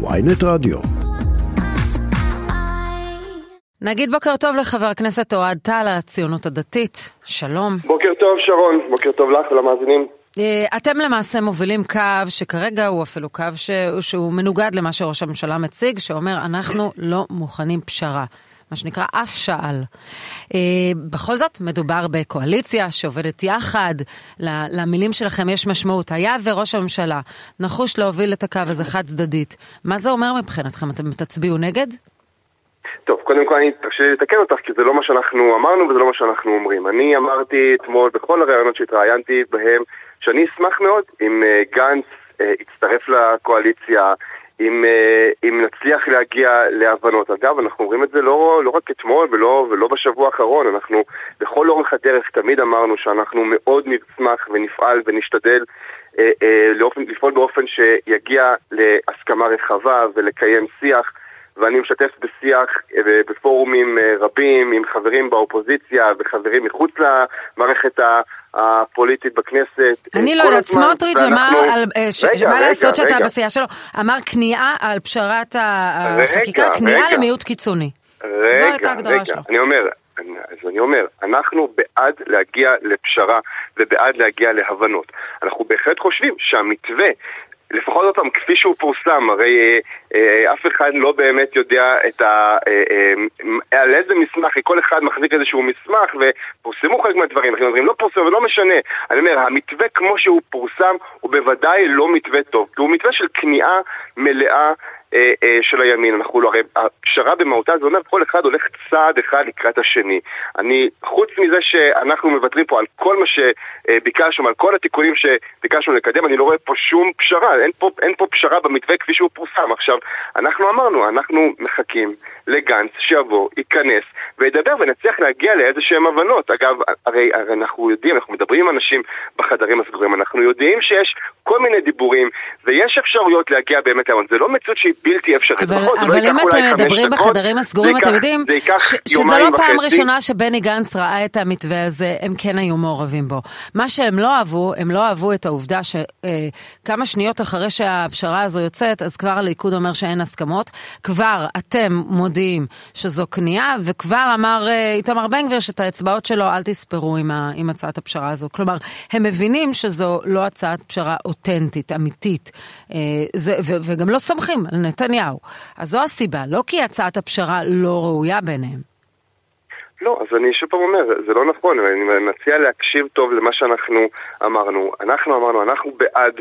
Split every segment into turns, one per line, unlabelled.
ויינט רדיו.
נגיד בוקר טוב לחבר הכנסת אוהד טל, הציונות הדתית. שלום.
בוקר טוב שרון, בוקר טוב לך ולמאזינים.
אה, אתם למעשה מובילים קו שכרגע הוא אפילו קו ש... שהוא מנוגד למה שראש הממשלה מציג, שאומר אנחנו לא מוכנים פשרה. מה שנקרא אף שעל. אה, בכל זאת, מדובר בקואליציה שעובדת יחד, למילים שלכם יש משמעות. היה וראש הממשלה נחוש להוביל את הקו הזה חד צדדית, מה זה אומר מבחינתכם? אתם תצביעו נגד?
טוב, קודם כל אני תרשה לי לתקן אותך, כי זה לא מה שאנחנו אמרנו וזה לא מה שאנחנו אומרים. אני אמרתי אתמול בכל הראיונות שהתראיינתי בהם, שאני אשמח מאוד אם uh, גנץ uh, יצטרף לקואליציה, אם, uh, אם נצליח להגיע להבנות. אגב, אנחנו אומרים את זה לא, לא רק אתמול ולא, ולא בשבוע האחרון, אנחנו לכל אורך הדרך תמיד אמרנו שאנחנו מאוד נשמח ונפעל ונשתדל uh, uh, לאופן, לפעול באופן שיגיע להסכמה רחבה ולקיים שיח. ואני משתף בשיח אה, בפורומים אה, רבים עם חברים באופוזיציה וחברים מחוץ למערכת הפוליטית בכנסת.
אני לא יודעת, סמוטריץ' אמר, מה לעשות שאתה בסיעה שלו, אמר כניעה על פשרת החקיקה, כניעה למיעוט קיצוני.
רגע, זו הייתה ההגדרה שלו. אני אומר, אז אני אומר, אנחנו בעד להגיע לפשרה ובעד להגיע להבנות. אנחנו בהחלט חושבים שהמתווה לפחות עוד פעם, כפי שהוא פורסם, הרי אה, אה, אף אחד לא באמת יודע את ה, אה, אה, על איזה מסמך, כל אחד מחזיק איזשהו מסמך ופורסמו חלק מהדברים, אנחנו אומרים לא פורסם ולא משנה. אני אומר, המתווה כמו שהוא פורסם הוא בוודאי לא מתווה טוב, כי הוא מתווה של כניעה מלאה אה, אה, של הימין. אנחנו לא, הרי הפשרה במהותה זה אומר כל אחד הולך צעד אחד לקראת השני. אני, חוץ מזה שאנחנו מוותרים פה על כל מה שביקשנו, על כל התיקונים שביקשנו לקדם, אני לא רואה פה שום פשרה, אין פה, אין פה פשרה במתווה כפי שהוא פורסם. עכשיו, אנחנו אמרנו, אנחנו מחכים לגנץ שיבוא, ייכנס וידבר ונצליח להגיע לאיזה שהם הבנות. אגב, הרי, הרי אנחנו יודעים, אנחנו מדברים עם אנשים בחדרים הסגורים, אנחנו יודעים שיש כל מיני דיבורים ויש אפשרויות להגיע באמת להבנות. זה לא מציאות שהיא בלתי אפשרית.
אבל, נכון, אבל לא אם אתם מדברים בחדרים הסגורים, אתם יודעים שזה לא פעם ראשונה שבני גנץ ראה את המתווה הזה, הם כן היו מעורבים בו. מה שהם לא אהבו, הם לא אהבו את העובדה שכמה שניות אחרי שהפשרה הזו יוצאת, אז כבר הליכוד אומר שאין הסכמות. כבר אתם מודיעים שזו כניעה, וכבר אמר אה, איתמר בן גביר שאת האצבעות שלו אל תספרו עם, ה, עם הצעת הפשרה הזו. כלומר, הם מבינים שזו לא הצעת פשרה אותנטית, אמיתית, אה, זה, ו, וגם לא סומכים על נתניהו. אז זו הסיבה, לא כי הצעת הפשרה לא ראויה בעיניהם.
לא, אז אני שוב פעם אומר, זה לא נכון, אני מציע להקשיב טוב למה שאנחנו אמרנו. אנחנו אמרנו, אנחנו בעד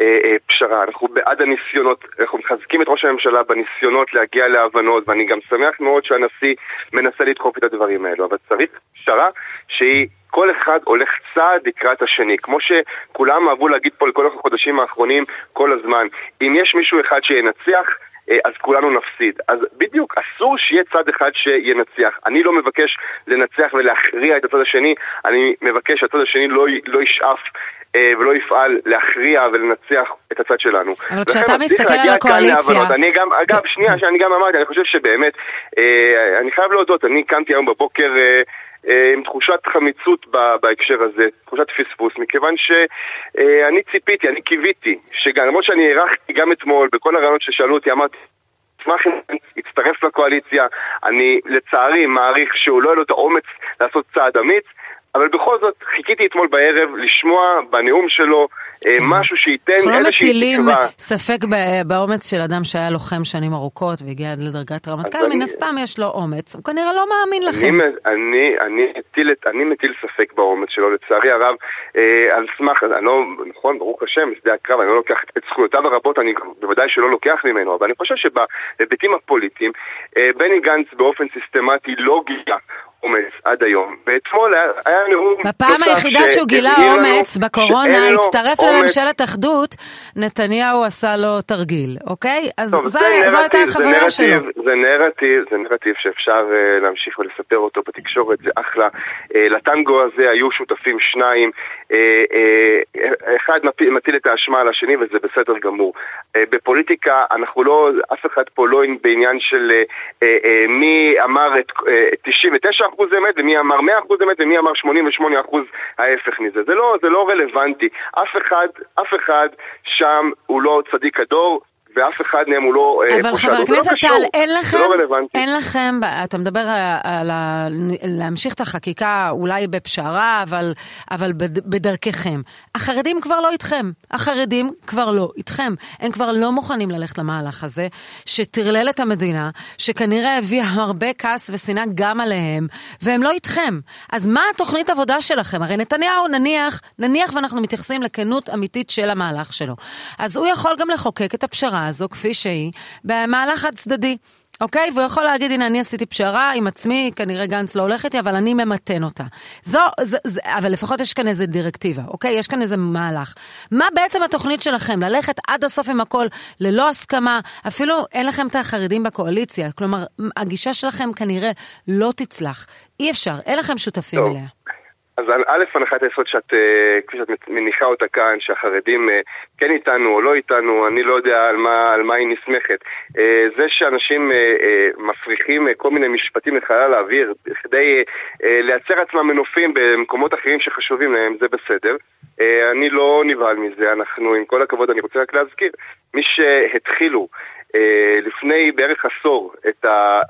אה, אה, פשרה, אנחנו בעד הניסיונות, אנחנו מחזקים את ראש הממשלה בניסיונות להגיע להבנות, ואני גם שמח מאוד שהנשיא מנסה לדחוף את הדברים האלו, אבל צריך פשרה שהיא כל אחד הולך צעד לקראת השני, כמו שכולם אהבו להגיד פה לכל החודשים האחרונים כל הזמן. אם יש מישהו אחד שינצח, אה, אז כולנו נפסיד. אז בדיוק, אסור שיהיה צד אחד שינצח. אני לא מבקש לנצח ולהכריע את הצד השני, אני מבקש שהצד השני לא, לא ישאף אה, ולא יפעל להכריע ולנצח את הצד שלנו.
אבל כשאתה מסתכל על הקואליציה...
אני גם, אגב, שנייה, שאני גם אמרתי, אני חושב שבאמת, אה, אני חייב להודות, אני קמתי היום בבוקר... אה, עם תחושת חמיצות בהקשר הזה, תחושת פספוס, מכיוון שאני ציפיתי, אני קיוויתי, למרות שאני הערכתי גם אתמול, בכל הרעיונות ששאלו אותי, אמרתי, אשמח אם יצטרף לקואליציה, אני לצערי מעריך שהוא לא יהיה לו את האומץ לעשות צעד אמיץ, אבל בכל זאת חיכיתי אתמול בערב לשמוע בנאום שלו אה. משהו שייתן איזושהי תקווה. אנחנו לא מטילים
ספק באומץ של אדם שהיה לוחם שנים ארוכות והגיע עד לדרגת רמטכ"ל, מן הסתם יש לו אומץ, הוא כנראה לא מאמין לכם.
אני, אני, מטיל, אני מטיל ספק באומץ שלו, לצערי הרב, אה, על סמך, אני לא, נכון, ברוך השם, בשדה הקרב, אני לא לוקח את זכויותיו הרבות, אני בוודאי שלא לוקח ממנו, אבל אני חושב שבהיבטים הפוליטיים, אה, בני גנץ באופן סיסטמטי לא גילה אומץ עד היום, ואתמול היה, נאום...
בפעם היחידה שהוא גילה אומץ בקורונה, הצטרף לממשלת אחדות, נתניהו עשה לו תרגיל, אוקיי? אז טוב, זה, זה זו הייתה החוויה שלו.
זה נרטיב, זה נרטיב שאפשר uh, להמשיך ולספר אותו בתקשורת, זה אחלה. Uh, לטנגו הזה היו שותפים שניים, אחד מפיל, מטיל את האשמה על השני וזה בסדר גמור. Uh, בפוליטיקה אנחנו לא, אף אחד פה לא בעניין של מי אמר את uh, 99 אחוז אמת ומי אמר 100 אחוז אמת ומי אמר 88 אחוז ההפך מזה. זה לא, זה לא רלוונטי. אף אחד, אף אחד שם הוא לא צדיק הדור. ואף אחד מהם הוא לא
חושד. אבל חבר הכנסת טל, אין לכם, לא אין לכם, אתה מדבר על להמשיך את החקיקה אולי בפשרה, אבל, אבל בדרככם. החרדים כבר לא איתכם. החרדים כבר לא איתכם. הם כבר לא מוכנים ללכת למהלך הזה, שטרלל את המדינה, שכנראה הביא הרבה כעס ושנאה גם עליהם, והם לא איתכם. אז מה התוכנית עבודה שלכם? הרי נתניהו, נניח, נניח ואנחנו מתייחסים לכנות אמיתית של המהלך שלו. אז הוא יכול גם לחוקק את הפשרה הזו כפי שהיא, במהלך הצדדי. אוקיי? והוא יכול להגיד, הנה, אני עשיתי פשרה עם עצמי, כנראה גנץ לא הולך איתי, אבל אני ממתן אותה. זו, זו, זו, אבל לפחות יש כאן איזה דירקטיבה, אוקיי? יש כאן איזה מהלך. מה בעצם התוכנית שלכם? ללכת עד הסוף עם הכל, ללא הסכמה, אפילו אין לכם את החרדים בקואליציה. כלומר, הגישה שלכם כנראה לא תצלח. אי אפשר, אין לכם שותפים טוב. אליה.
אז א', הנחת היסוד שאת, אה, כפי שאת מניחה אותה כאן, שהחרדים אה, כן איתנו או לא איתנו, אני לא יודע על מה, על מה היא נסמכת. אה, זה שאנשים מפריחים כל מיני משפטים לחלל האוויר כדי לייצר עצמם מנופים במקומות אחרים שחשובים להם, זה בסדר. אני לא נבהל מזה, אנחנו, עם כל הכבוד, אני רוצה רק להזכיר, מי שהתחילו לפני בערך עשור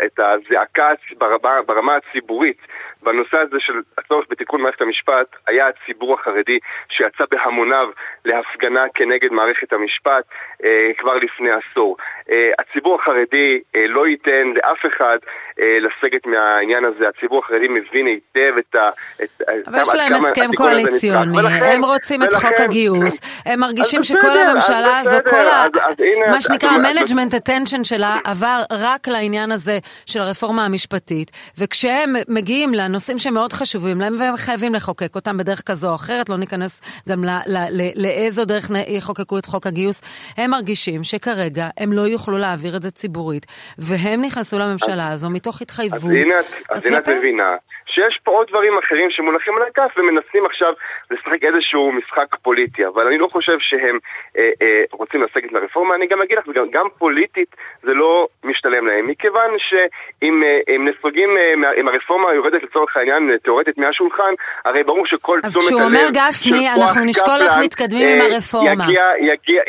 את הזעקה ברמה, ברמה הציבורית בנושא הזה של הצורך בתיקון מערכת המשפט היה הציבור החרדי שיצא בהמוניו להפגנה כנגד מערכת המשפט אה, כבר לפני עשור. אה, הציבור החרדי אה, לא ייתן לאף אחד אה, לסגת מהעניין הזה, הציבור החרדי מבין היטב את ה... את,
אבל יש להם הסכם קואליציוני, הם רוצים את חוק הגיוס, הם מרגישים שכל הממשלה הזו, כל ה... מה שנקרא המנג'מנט attention שלה עבר רק לעניין הזה של הרפורמה המשפטית, וכשהם מגיעים לנושאים שמאוד חשובים להם והם חייבים לחוקק אותם בדרך כזו או אחרת, לא ניכנס גם לאיזו דרך יחוקקו את חוק הגיוס, הם מרגישים שכרגע הם לא יוכלו להעביר את זה ציבורית, והם נכנסו לממשלה הזו מתוך התחייבות.
אז הנה את מבינה שיש פה עוד דברים אחרים שמונחים על הכף ומנסים עכשיו לשחק איזשהו משחק פוליטי, אבל אני לא חושב שהם אה, אה, רוצים לסגת לרפורמה, אני גם אגיד לך, גם, גם פוליטית זה לא משתלם להם, מכיוון שאם אה, נסוגים, אה, אם הרפורמה יורדת לצורך העניין אה, תאורטית מהשולחן, הרי ברור שכל
תשומת הלב... אז כשהוא אומר גפני, אנחנו נשקול איך מתקדמים עם הרפורמה.
יגיע, יגיע,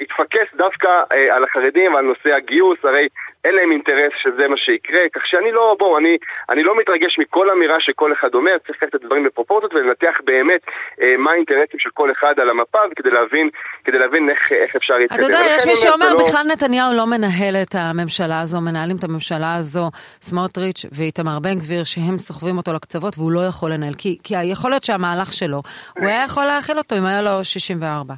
יתפקס דווקא אה, על החרדים ועל נושא הגיוס, הרי אין להם אינטרס שזה מה שיקרה, כך שאני לא, בואו, אני, אני לא מתרגש מכל אמירה שכל אחד אומר, צריך לקחת את הדברים בפרופורציות ולנתח באמת אה, מה האינטרסים של כל אחד על המפה כדי להבין, כדי להבין איך, איך אפשר להתקדם.
אתה יודע, יש מי שאומר, לא... בכלל נתניהו לא מנהל את הממשלה הזו, מנהלים את הממשלה הזו, סמוטריץ' ואיתמר בן גביר, שהם סוחבים אותו לקצוות והוא לא יכול לנהל, כי, כי יכול להיות שהמהלך שלו, הוא היה יכול להכיל אותו אם היה לו 64.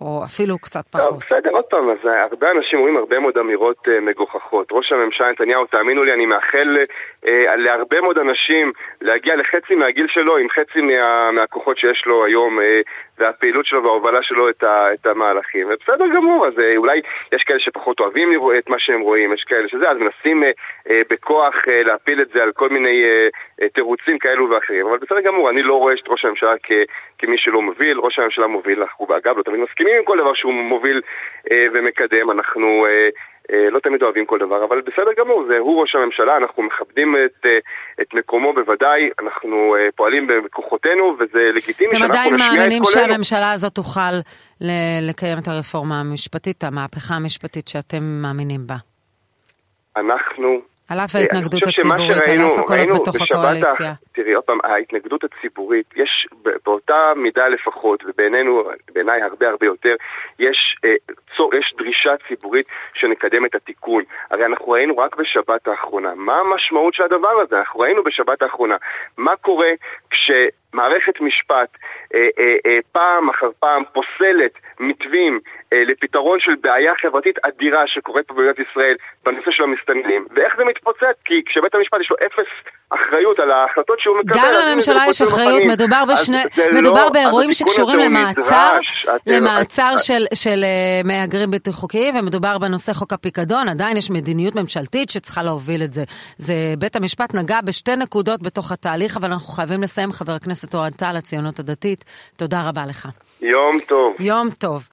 או אפילו קצת פחות. טוב,
בסדר, עוד פעם, אז אה, הרבה אנשים אומרים הרבה מאוד אמירות uh, מגוחכות. ראש הממשלה נתניהו, תאמינו לי, אני מאחל uh, להרבה מאוד אנשים להגיע לחצי מהגיל שלו עם חצי מה, מהכוחות שיש לו היום. Uh, והפעילות שלו וההובלה שלו את, ה, את המהלכים. ובסדר גמור, אז אולי יש כאלה שפחות אוהבים לראות את מה שהם רואים, יש כאלה שזה, אז מנסים אה, אה, בכוח אה, להפיל את זה על כל מיני אה, אה, תירוצים כאלו ואחרים. אבל בסדר גמור, אני לא רואה את ראש הממשלה כ, כמי שלא מוביל, ראש הממשלה מוביל, אנחנו אגב לא תמיד מסכימים עם כל דבר שהוא מוביל אה, ומקדם, אנחנו... אה, אה, לא תמיד אוהבים כל דבר, אבל בסדר גמור, זה הוא ראש הממשלה, אנחנו מכבדים את, אה, את מקומו בוודאי, אנחנו אה, פועלים בכוחותינו וזה לגיטימי
שאנחנו נשמיע את קולנו. אתם עדיין מאמינים שהממשלה הזאת תוכל לקיים את הרפורמה המשפטית, המהפכה המשפטית שאתם מאמינים בה?
אנחנו
על אף ההתנגדות הציבורית, על אף הקולות בתוך הקואליציה.
תראי, עוד פעם, ההתנגדות הציבורית, יש באותה מידה לפחות, ובעינינו, בעיניי הרבה הרבה יותר, יש, אה, צור, יש דרישה ציבורית שנקדם את התיקון. הרי אנחנו ראינו רק בשבת האחרונה. מה המשמעות של הדבר הזה? אנחנו ראינו בשבת האחרונה. מה קורה כש... מערכת משפט אה, אה, אה, פעם אחר פעם פוסלת מתווים אה, לפתרון של בעיה חברתית אדירה שקורית פה במדינת ישראל בנושא של המסתננים. ואיך זה מתפוצץ? כי כשבית המשפט יש לו אפס אחריות על ההחלטות שהוא מקבל...
גם לממשלה יש אחריות, מדובר, בשני, מדובר לא, באירועים שקשורים למעצר, למעצר את... של, של uh, מהגרים בלתי חוקיים, ומדובר בנושא חוק הפיקדון, עדיין יש מדיניות ממשלתית שצריכה להוביל את זה. זה בית המשפט נגע בשתי נקודות בתוך התהליך, אבל אנחנו חייבים לסיים, חבר הכנסת אוהד טל, הציונות הדתית. תודה רבה לך.
יום טוב.
יום טוב.